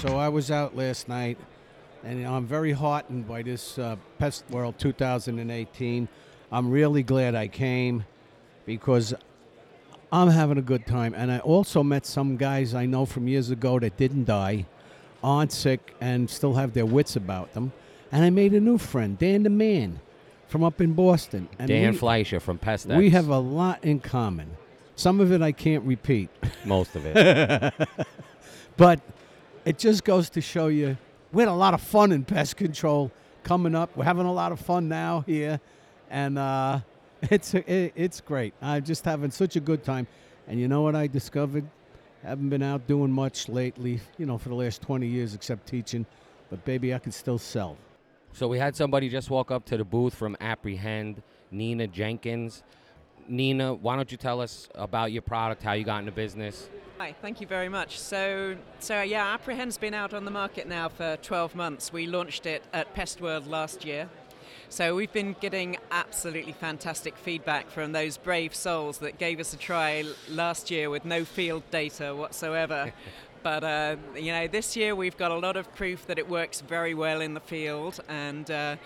So I was out last night, and I'm very heartened by this uh, Pest World 2018. I'm really glad I came because I'm having a good time. And I also met some guys I know from years ago that didn't die, aren't sick, and still have their wits about them. And I made a new friend, Dan the Man, from up in Boston. And Dan we, Fleischer from Pest we have a lot in common. Some of it I can't repeat. most of it. But it just goes to show you we had a lot of fun in pest control coming up. We're having a lot of fun now here, and uh, it's it, it's great. I'm just having such a good time. And you know what I discovered? Haven't been out doing much lately, you know, for the last 20 years except teaching. But baby, I can still sell. so we had somebody just walk up to the booth from Apprehend, Nina Jenkins. Nina, why don't you tell us about your product, how you got into business? Hi, thank you very much. So, so yeah, Apprehend's been out on the market now for 12 months. We launched it at Pest World last year. So we've been getting absolutely fantastic feedback from those brave souls that gave us a try last year with no field data whatsoever. but uh, you know, this year we've got a lot of proof that it works very well in the field, and uh,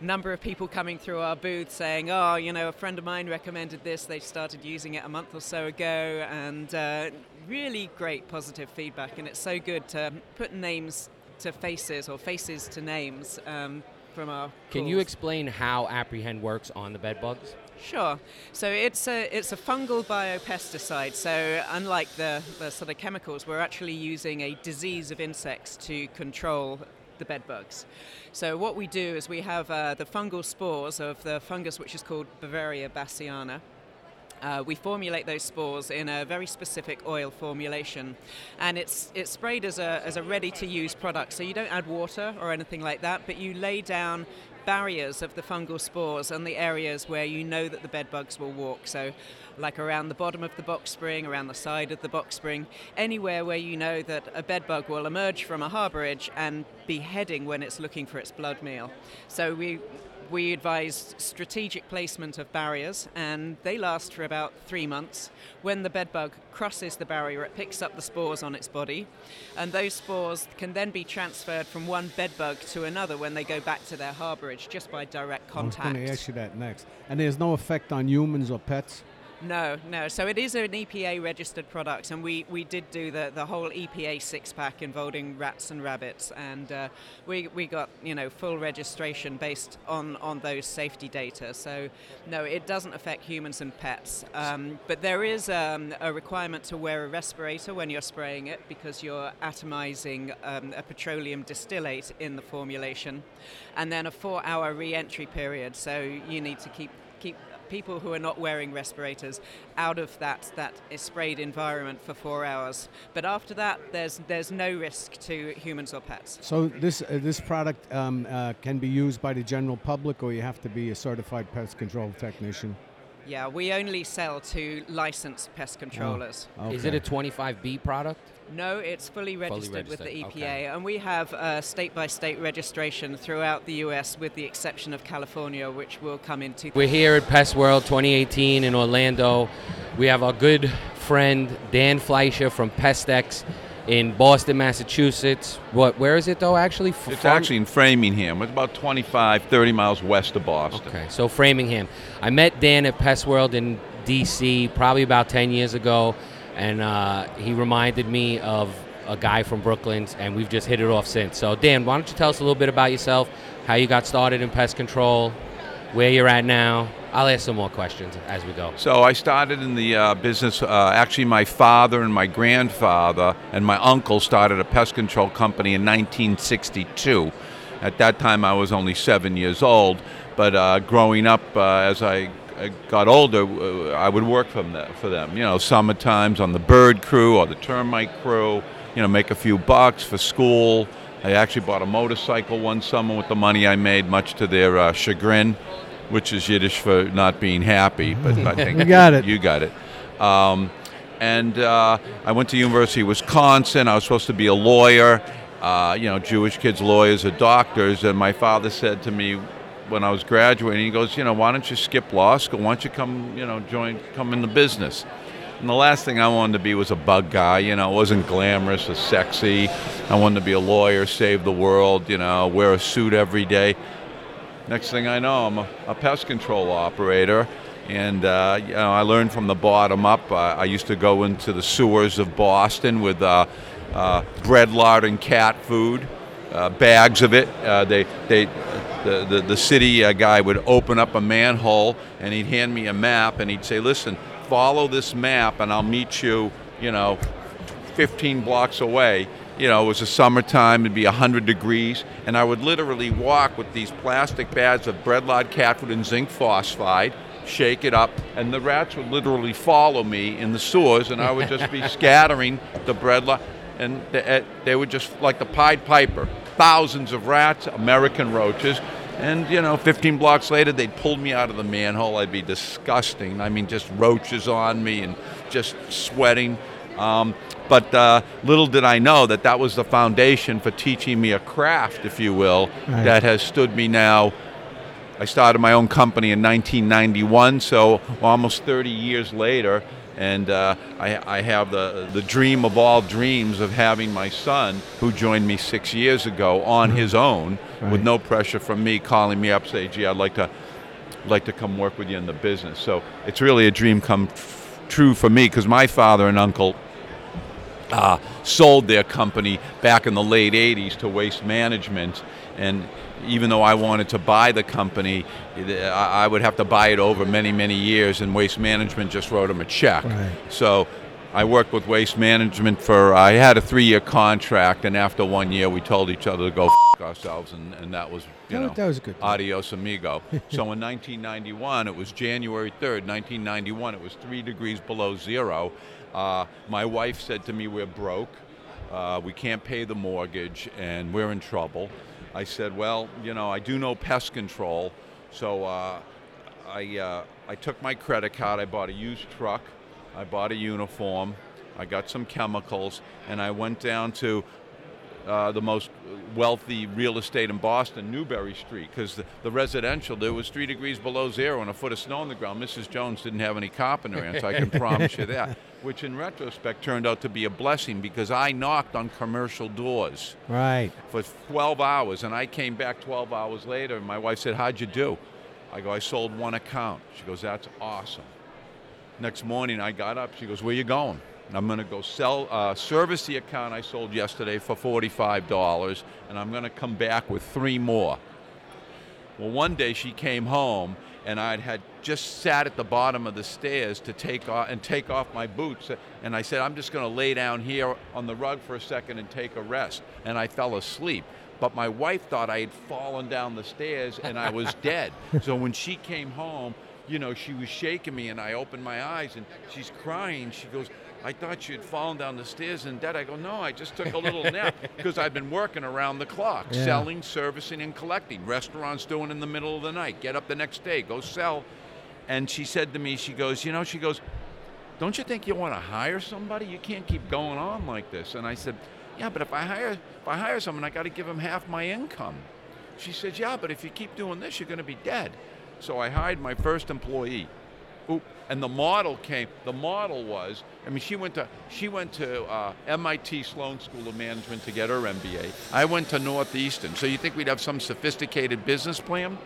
number of people coming through our booth saying, "Oh, you know, a friend of mine recommended this. They started using it a month or so ago, and uh, really great positive feedback. And it's so good to put names to faces or faces to names um, from our. Can you explain how Apprehend works on the bed bugs? Sure. So it's a it's a fungal biopesticide. So unlike the, the sort of chemicals, we're actually using a disease of insects to control the bed bugs. So what we do is we have uh, the fungal spores of the fungus which is called Beauveria bassiana. Uh, we formulate those spores in a very specific oil formulation, and it's it's sprayed as a as a ready-to-use product. So you don't add water or anything like that, but you lay down barriers of the fungal spores and the areas where you know that the bed bugs will walk. So, like around the bottom of the box spring, around the side of the box spring, anywhere where you know that a bed bug will emerge from a harborage and be heading when it's looking for its blood meal. So we we advise strategic placement of barriers, and they last for about three months. When the bedbug crosses the barrier, it picks up the spores on its body, and those spores can then be transferred from one bedbug to another when they go back to their harborage just by direct contact. going to ask you that next. And there's no effect on humans or pets. No, no. So it is an EPA registered product, and we, we did do the, the whole EPA six pack involving rats and rabbits, and uh, we, we got you know full registration based on, on those safety data. So no, it doesn't affect humans and pets, um, but there is um, a requirement to wear a respirator when you're spraying it because you're atomizing um, a petroleum distillate in the formulation, and then a four-hour re-entry period. So you need to keep keep people who are not wearing respirators out of that that sprayed environment for four hours. But after that, there's there's no risk to humans or pets. So this uh, this product um, uh, can be used by the general public, or you have to be a certified pest control technician. Yeah, we only sell to licensed pest controllers. Is it a 25B product? No, it's fully registered, with the EPA, okay. and we have uh, state-by-state registration throughout the U.S., with the exception of California, which will come in. Two- We're here at Pest World 2018 in Orlando. We have our good friend Dan Fleischer from Pestex in Boston, Massachusetts. What? Where is it though? Actually, F- It's actually in Framingham. It's about 25, 30 miles west of Boston. Okay, so Framingham. I met Dan at Pest World in D.C. probably about 10 years ago, and uh, he reminded me of a guy from Brooklyn, and we've just hit it off since. So, Dan, why don't you tell us a little bit about yourself, how you got started in pest control, where you're at now? I'll ask some more questions as we go. So I started in the uh, business. Uh, actually, my father and my grandfather and my uncle started a pest control company in 1962. At that time, I was only seven years old. But uh, growing up, uh, as I I got older, uh, I would work from the, for them. You know, summer times on the bird crew or the termite crew. You know, make a few bucks for school. I actually bought a motorcycle one summer with the money I made, much to their uh, chagrin, which is Yiddish for not being happy. But I think You got it. You got it. Um, and uh, I went to University of Wisconsin. I was supposed to be a lawyer. Uh, you know, Jewish kids, lawyers, or doctors. And my father said to me when I was graduating, he goes, you know, why don't you skip law school? Why don't you come, you know, join, come in the business? And the last thing I wanted to be was a bug guy. You know, it wasn't glamorous or sexy. I wanted to be a lawyer, save the world. You know, wear a suit every day. Next thing I know, I'm a, a pest control operator. And uh, you know, I learned from the bottom up. Uh, I used to go into the sewers of Boston with uh, uh, bread, lard, and cat food, uh, bags of it. Uh, they, they, the, the, the city guy would open up a manhole and he'd hand me a map and he'd say, "Listen, follow this map and I'll meet you, you know, 15 blocks away." You know, it was the summertime, it'd be 100 degrees, and I would literally walk with these plastic bags of bread, lard, cat food, and zinc phosphide shake it up, and the rats would literally follow me in the sewers, and I would just be scattering the bread, and they, eh, they would just like the Pied Piper, thousands of rats, American roaches. And you know, 15 blocks later, they'd pull me out of the manhole. I'd be disgusting. I mean, just roaches on me and just sweating. Um, but uh, little did I know that that was the foundation for teaching me a craft, if you will, right. that has stood me now I started my own company in 1991, so almost 30 years later, and uh, I, I, have the, the dream of all dreams of having my son, who joined me six years ago on mm-hmm. his own, right. with no pressure from me, calling me up, say, "Gee, I'd like to like to come work with you in the business." So it's really a dream come f- true for me because my father and uncle uh, sold their company back in the late 80s to Waste Management, and even though I wanted to buy the company, I would have to buy it over many, many years, and Waste Management just wrote them a check. Right. So I worked with Waste Management for, I had a three year contract, and after one year, we told each other to go f- ourselves, and, and that was, you know, that was good. Adios, amigo. so in 1991, it was January 3rd, 1991, it was three degrees below zero. Uh, my wife said to me, We're broke. Uh, we can't pay the mortgage, and we're in trouble. I said, well, you know, I do know pest control, so uh, I, uh, I took my credit card, I bought a used truck, I bought a uniform, I got some chemicals, and I went down to uh, the most wealthy real estate in Boston, Newbury Street, because the, the, residential there was three degrees below zero and a foot of snow on the ground. Mrs. Jones didn't have any carpenter in, so I can promise you that. Which, in retrospect, turned out to be a blessing because I knocked on commercial doors, right, for 12 hours, and I came back 12 hours later, and my wife said, "How'd you do?" I go, "I sold one account." She goes, "That's awesome." Next morning, I got up. She goes, "Where you going?" I'm going to go sell, uh, service the account I sold yesterday for $45, and I'm going to come back with three more. Well, one day she came home, and I had just sat at the bottom of the stairs to take off and take off my boots, and I said, "I'm just going to lay down here on the rug for a second and take a rest." And I fell asleep. But my wife thought I had fallen down the stairs and I was dead. So when she came home, you know, she was shaking me, and I opened my eyes, and she's crying. She goes, I thought you'd fallen down the stairs and dead. I go, no, I just took a little nap because I've been working around the clock, yeah. selling, servicing, and collecting. Restaurants doing in the middle of the night. Get up the next day, go sell. And she said to me, she goes, you know, she goes, don't you think you want to hire somebody? You can't keep going on like this. And I said, yeah, but if I hire if I hire someone, I got to give them half my income. She said, yeah, but if you keep doing this, you're going to be dead. So I hired my first employee. Oop. And the model came. The model was. I mean, she went to she went to uh, MIT Sloan School of Management to get her MBA. I went to Northeastern. So you think we'd have some sophisticated business plan?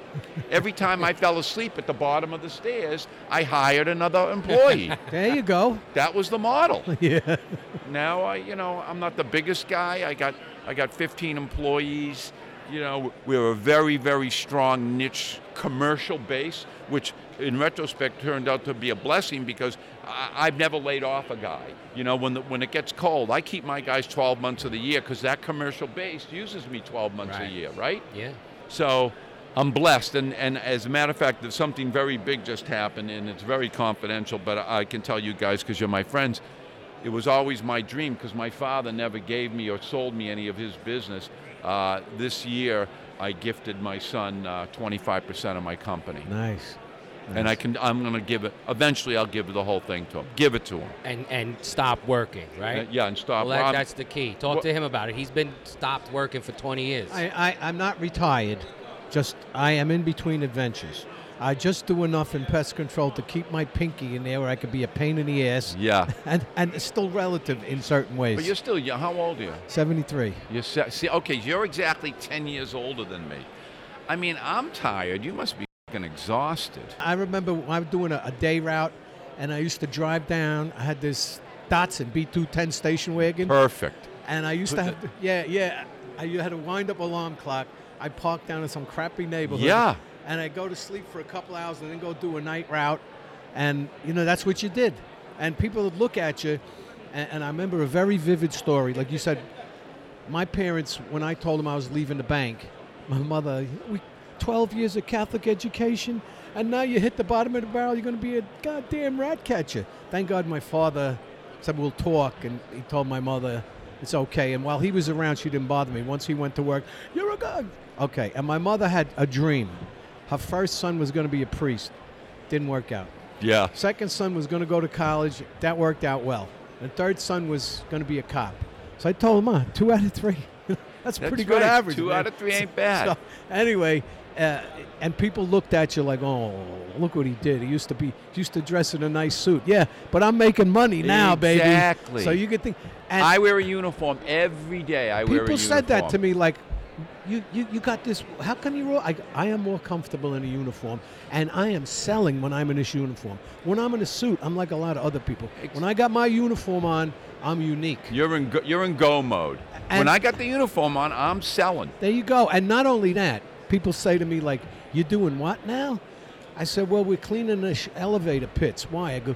Every time I fell asleep at the bottom of the stairs, I hired another employee. there you go. That was the model. yeah. Now I, you know, I'm not the biggest guy. I got I got 15 employees you know, we're a very, very strong niche commercial base, which in retrospect turned out to be a blessing because I, have never laid off a guy. You know, when the, when it gets cold, I keep my guys 12 months of the year because that commercial base uses me 12 months right. a year, right? Yeah. So I'm blessed, and, and as a matter of fact, there's something very big just happened, and it's very confidential, but I can tell you guys because you're my friends. It was always my dream because my father never gave me or sold me any of his business. Uh, this year, I gifted my son uh, 25% of my company. Nice. Nice. And I can, I'm going to give it. Eventually, I'll give the whole thing to him. Give it to him. And and stop working, right? Uh, yeah, and stop. Well, that, that's the key. Talk to him about it. He's been stopped working for 20 years. I, I I'm not retired. Just I am in between adventures. I just do enough in pest control to keep my pinky in there where I could be a pain in the ass. Yeah. And, and still relative in certain ways. But you're still young. How old are you? 73. You're se- see, okay, you're exactly 10 years older than me. I mean, I'm tired. You must be fucking exhausted. I remember I was doing a, a day route, and I used to drive down. I had this Datsun B210 station wagon, Perfect. and I used to Put have, to, yeah, yeah. I you had a wind-up alarm clock. I parked down in some crappy neighborhood. Yeah. And I go to sleep for a couple hours, and then go do a night route, and you know that's what you did. And people would look at you, and, and I remember a very vivid story. Like you said, my parents, when I told them I was leaving the bank, my mother, we, 12 years of Catholic education, and now you hit the bottom of the barrel, you're going to be a goddamn rat catcher. Thank God my father said, We'll talk, and he told my mother, It's okay. And while he was around, she didn't bother me. Once he went to work, You're a god. Okay. And my mother had a dream. Her first son was going to be a priest. Didn't work out. Yeah. Second son was going to go to college. That worked out well. The third son was going to be a cop. So I told him, "Ma, two out of three. That's, That's pretty good average. Two man." out of three ain't bad. So, anyway, uh, and people looked at you like, "Oh, look what he did. He used to be used to dress in a nice suit." Yeah, but I'm making money now, baby. Exactly. So you could think. And I wear a uniform every day. I wear a uniform. people said that to me like. You, you, you got this. How come you? roll? I, I am more comfortable in a uniform, and I am selling when I'm in this uniform. When I'm in a suit, I'm like a lot of other people. When I got my uniform on, I'm unique. You're in go, you're in go mode. when I got the uniform on, I'm selling. There you go. And not only that, people say to me like, "You're doing what now?" I said, "Well, we're cleaning the sh- elevator pits." Why? I go,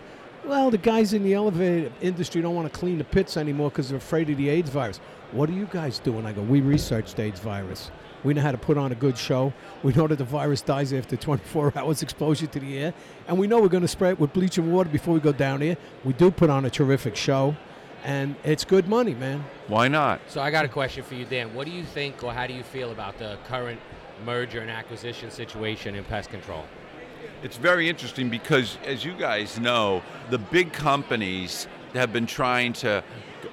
"Well, the guys in the elevator industry don't want to clean the pits anymore because they're afraid of the AIDS virus." What are you guys doing? I go, "We researched AIDS virus. We know how to put on a good show. We know that the virus dies after 24 hours exposure to the air, and we know we're going to spray it with bleaching water before we go down here. We do put on a terrific show, and it's good money, man." Why not? So I got a question for you, Dan. What do you think, or how do you feel about the current merger and acquisition situation in pest control? It's very interesting because, as you guys know, the big companies have been trying to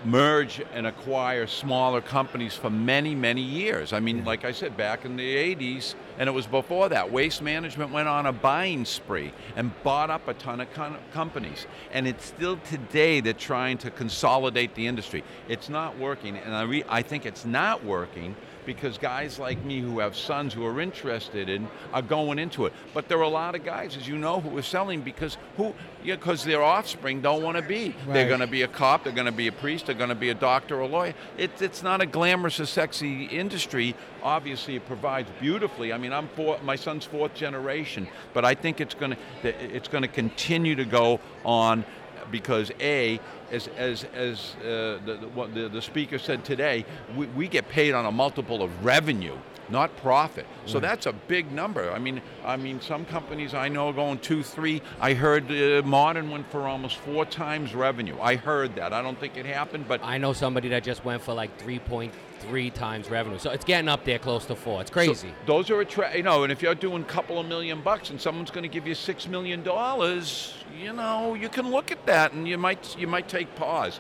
merge and acquire smaller companies for many, many years. I mean, like I said, back in the 80s, and it was before that, Waste Management went on a buying spree and bought up a ton of con- companies. And it's still today they're trying to consolidate the industry. It's not working, and I, re- I think it's not working because guys like me who have sons who are interested in are going into it. But there are a lot of guys, as you know, who are selling because who yeah, because their offspring don't want to be. They're going to be a cop. They're going to be a priest. They're going to be a doctor or a lawyer. It's it's not a glamorous or sexy industry. Obviously, it provides beautifully. I mean, I'm four, my son's fourth generation, but I think it's going to it's going to continue to go on because a as as as uh, the, the, what the the speaker said today, we, we get paid on a multiple of revenue, not profit. So that's a big number. I mean, I mean, some companies I know are going two, three. I heard uh, Modern went for almost four times revenue. I heard that. I don't think it happened, but I know somebody that just went for like 3.3 times revenue. So it's getting up there close to four. It's crazy. So those are attra- you know, and if you're doing a couple of million bucks and someone's going to give you six million dollars, you know, you can look at that and you might you might take pause.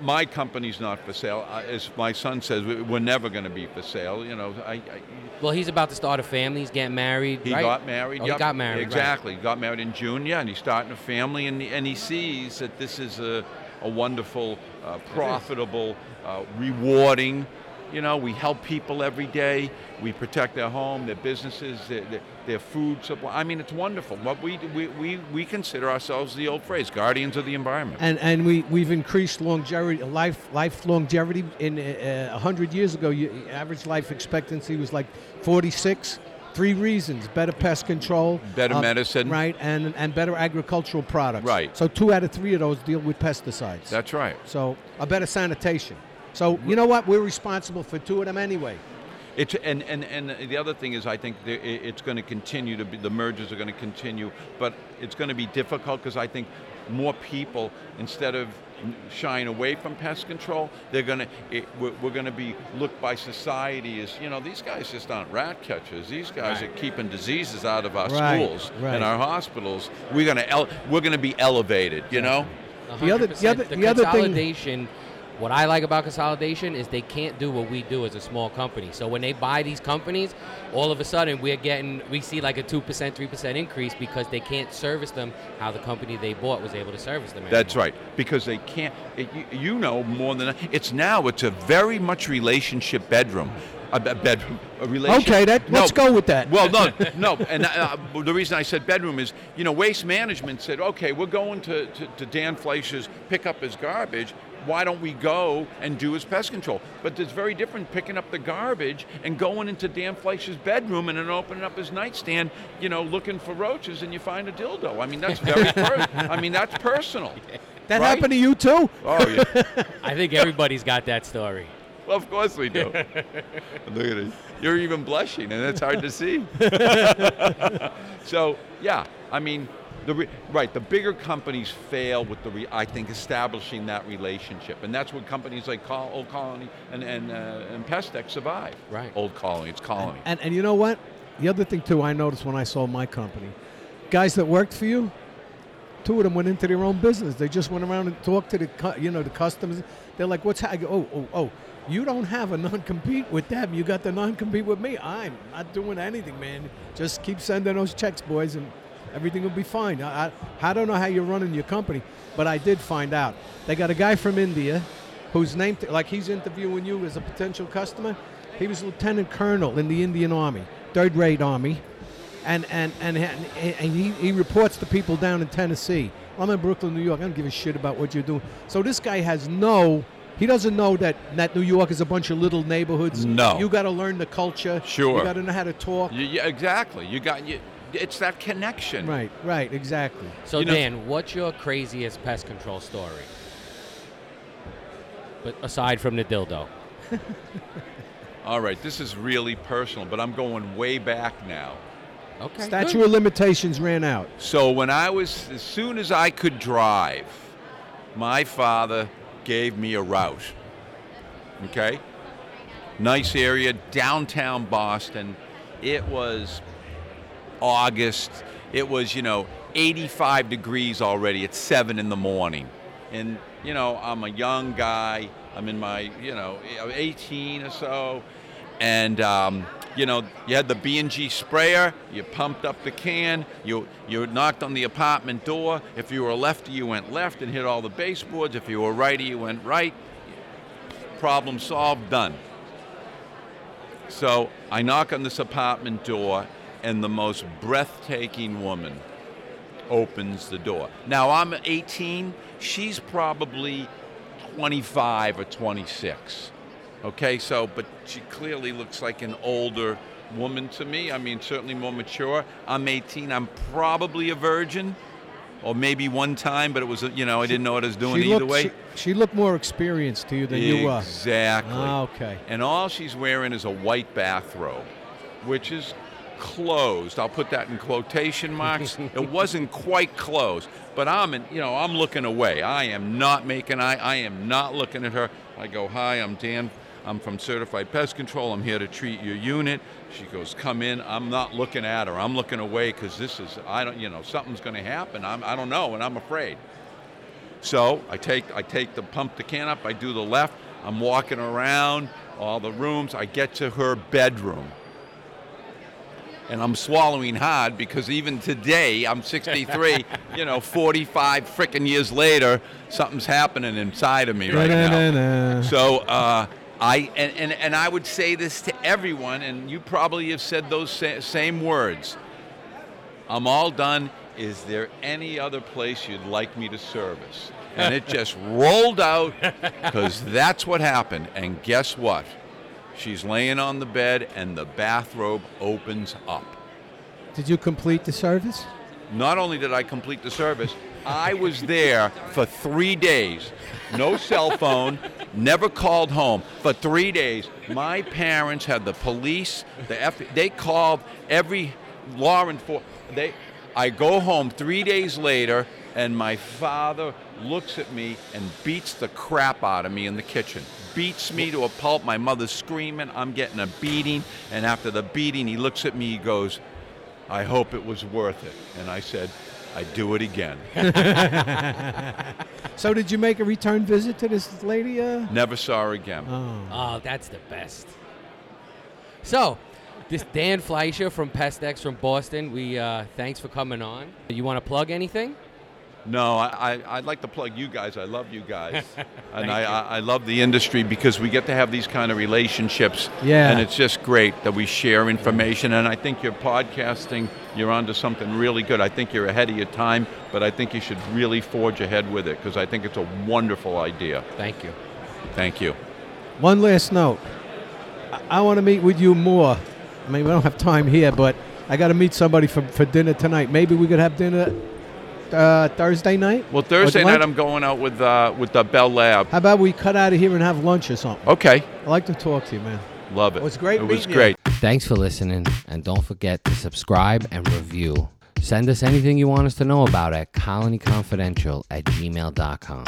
My company's not for sale. As my son says, we- we're never going to be for sale. You know, I, I well, he's about to start a family. He's getting married. he right? got married. Oh, yep. He got married. right. Exactly. He got married in June. Yeah, and he's starting a family, and and he sees that this is a, a wonderful, uh, profitable, uh, rewarding. You know, we help people every day. We protect their home, their businesses, their, their, their food supply. I mean, it's wonderful. What we, we, we, we consider ourselves the old phrase, guardians of the environment. and and we we've increased longevity, life life longevity. In uh, a hundred years ago, you, average life expectancy was like forty six. Three reasons: better pest control, Better medicine. right, and and better agricultural products. Right. So two out of three of those deal with pesticides. That's right. so a better sanitation. So you know what? We're responsible for two of them anyway. It's and, and, and the other thing is I think it's going to continue to be the mergers are going to continue, but it's going to be difficult because I think more people instead of shying away from pest control, they're going to it, we're, we're going to be looked by society as you know these guys just aren't rat catchers. These guys Right. are keeping diseases out of our Right, schools right. and our hospitals. We're going to ele- we're going to be elevated. You know. The other- the other- the the other thing- consolidation what I like about consolidation is they can't do what we do as a small company. So when they buy these companies, all of a sudden we're getting we see like a two percent, three percent increase because they can't service them how the company they bought was able to service them. That's right, because they can't. It, you, you know more than it's now. It's a very much relationship bedroom. A bedroom, a relationship. Okay, that- let's go with that. Well, no, no, and uh, the reason I said bedroom is, you know, Waste Management said, okay, we're going to, to, to Dan Fleischer's pick up his garbage. Why don't we go and do his pest control? But it's very different picking up the garbage and going into Dan Fleischer's bedroom and then opening up his nightstand, you know, looking for roaches and you find a dildo. I mean, that's very, per- I mean, that's personal. That right? happened to you too? Oh yeah. I think everybody's got that story. well, of course we do. Look at it. You're even blushing, and it's hard to see. so yeah, I mean, the re- right. The bigger companies fail with the, re- I think, establishing that relationship, and that's what companies like Col- Old Colony and and uh, and Pestec survive. Right. Old Colony, it's Colony. And and you know what? The other thing too, I noticed when I sold my company, guys that worked for you, two of them went into their own business. They just went around and talked to the cu- you know the customers. They're like, "What's ha-? I go, oh oh oh." You don't have a non-compete with them. You got the non-compete with me. I'm not doing anything, man. Just keep sending those checks, boys, and everything will be fine. I, I, I don't know how you're running your company, but I did find out. They got a guy from India whose name, like he's interviewing you as a potential customer. He was lieutenant colonel in the Indian Army, third-rate Army, and and and, and he, he reports to people down in Tennessee. I'm in Brooklyn, New York. I don't give a shit about what you're doing. So this guy has no. He doesn't know that, that New York is a bunch of little neighborhoods. No. You got to learn the culture. Sure. You got to know how to talk. You- yeah, exactly. You got you. It's that connection. Right, right, exactly. So You know- Dan, what's your craziest pest control story? But aside from the dildo. All right. This is really personal, but I'm going way back now. Okay. Statute good. of limitations ran out. So when I was, as soon as I could drive, my father gave me a route. Okay? Nice area, downtown Boston. It was August. It was, you know, 85 degrees already at 7 in the morning. And, you know, I'm a young guy. I'm in my, you know, 18 or so. And, um, you know, you had the B&G sprayer. You pumped up the can. You, you knocked on the apartment door. If you were lefty, you went left and hit all the baseboards. If you were righty, you went right. Problem solved, done. So I knock on this apartment door, and the most breathtaking woman opens the door. Now I'm 18, she's probably 25 or 26. Okay, so, but she clearly looks like an older woman to me. I mean, certainly more mature. I'm 18, I'm probably a virgin. Or maybe one time, but it was, you know, I didn't know what I was doing she either looked, way. She, she looked more experienced to you than you were. Exactly. Ah, okay. And all she's wearing is a white bathrobe, which is closed. I'll put that in quotation marks. it wasn't quite closed, but I'm, in, you know, I'm looking away. I am not making eye. I am not looking at her. I go, "Hi, I'm Dan. I'm from Certified Pest Control. I'm here to treat your unit." She goes, "Come in." I'm not looking at her. I'm looking away because this is, I don't, you know, something's going to happen. I'm, I don't know, and I'm afraid. So I take I take the pump the can up. I do the left. I'm walking around all the rooms. I get to her bedroom, and I'm swallowing hard because even today I'm 63. you know, 45 freaking years later, something's happening inside of me right now. So uh, I and, and and I would say this to everyone, and you probably have said those sa- same words. I'm all done. Is there any other place you'd like me to service? And it just rolled out because that's what happened. And guess what? She's laying on the bed, and the bathrobe opens up. Did you complete the service? Not only did I complete the service, I was there for three days. No cell phone, never called home. For three days, my parents had the police, the F, they called every law enforcement. They, I go home three days later, and my father looks at me and beats the crap out of me in the kitchen. Beats me to a pulp. My mother's screaming. I'm getting a beating. And after the beating, he looks at me. He goes, I hope it was worth it. And I said, I'd do it again. So did you make a return visit to this lady? Uh? Never saw her again. Oh, that's the best. So, this Dan Fleischer from Pestex from Boston. We uh, thanks for coming on. You want to plug anything? No, I, I, I'd like to plug you guys. I love you guys. and I, I, I love the industry because we get to have these kind of relationships. Yeah. And it's just great that we share information. And I think your podcasting, you're onto something really good. I think you're ahead of your time, but I think you should really forge ahead with it because I think it's a wonderful idea. Thank you. Thank you. One last note. I, I want to meet with you more. I mean, we don't have time here, but I got to meet somebody for, for dinner tonight. Maybe we could have dinner uh, Thursday night. Well, Thursday night I'm going out with uh, with the Bell Lab. How about we cut out of here and have lunch or something? Okay. I like to talk to you, man. Love it. It was great It was meeting you. great. Thanks for listening, and don't forget to subscribe and review. Send us anything you want us to know about at colonyconfidential at gmail.com.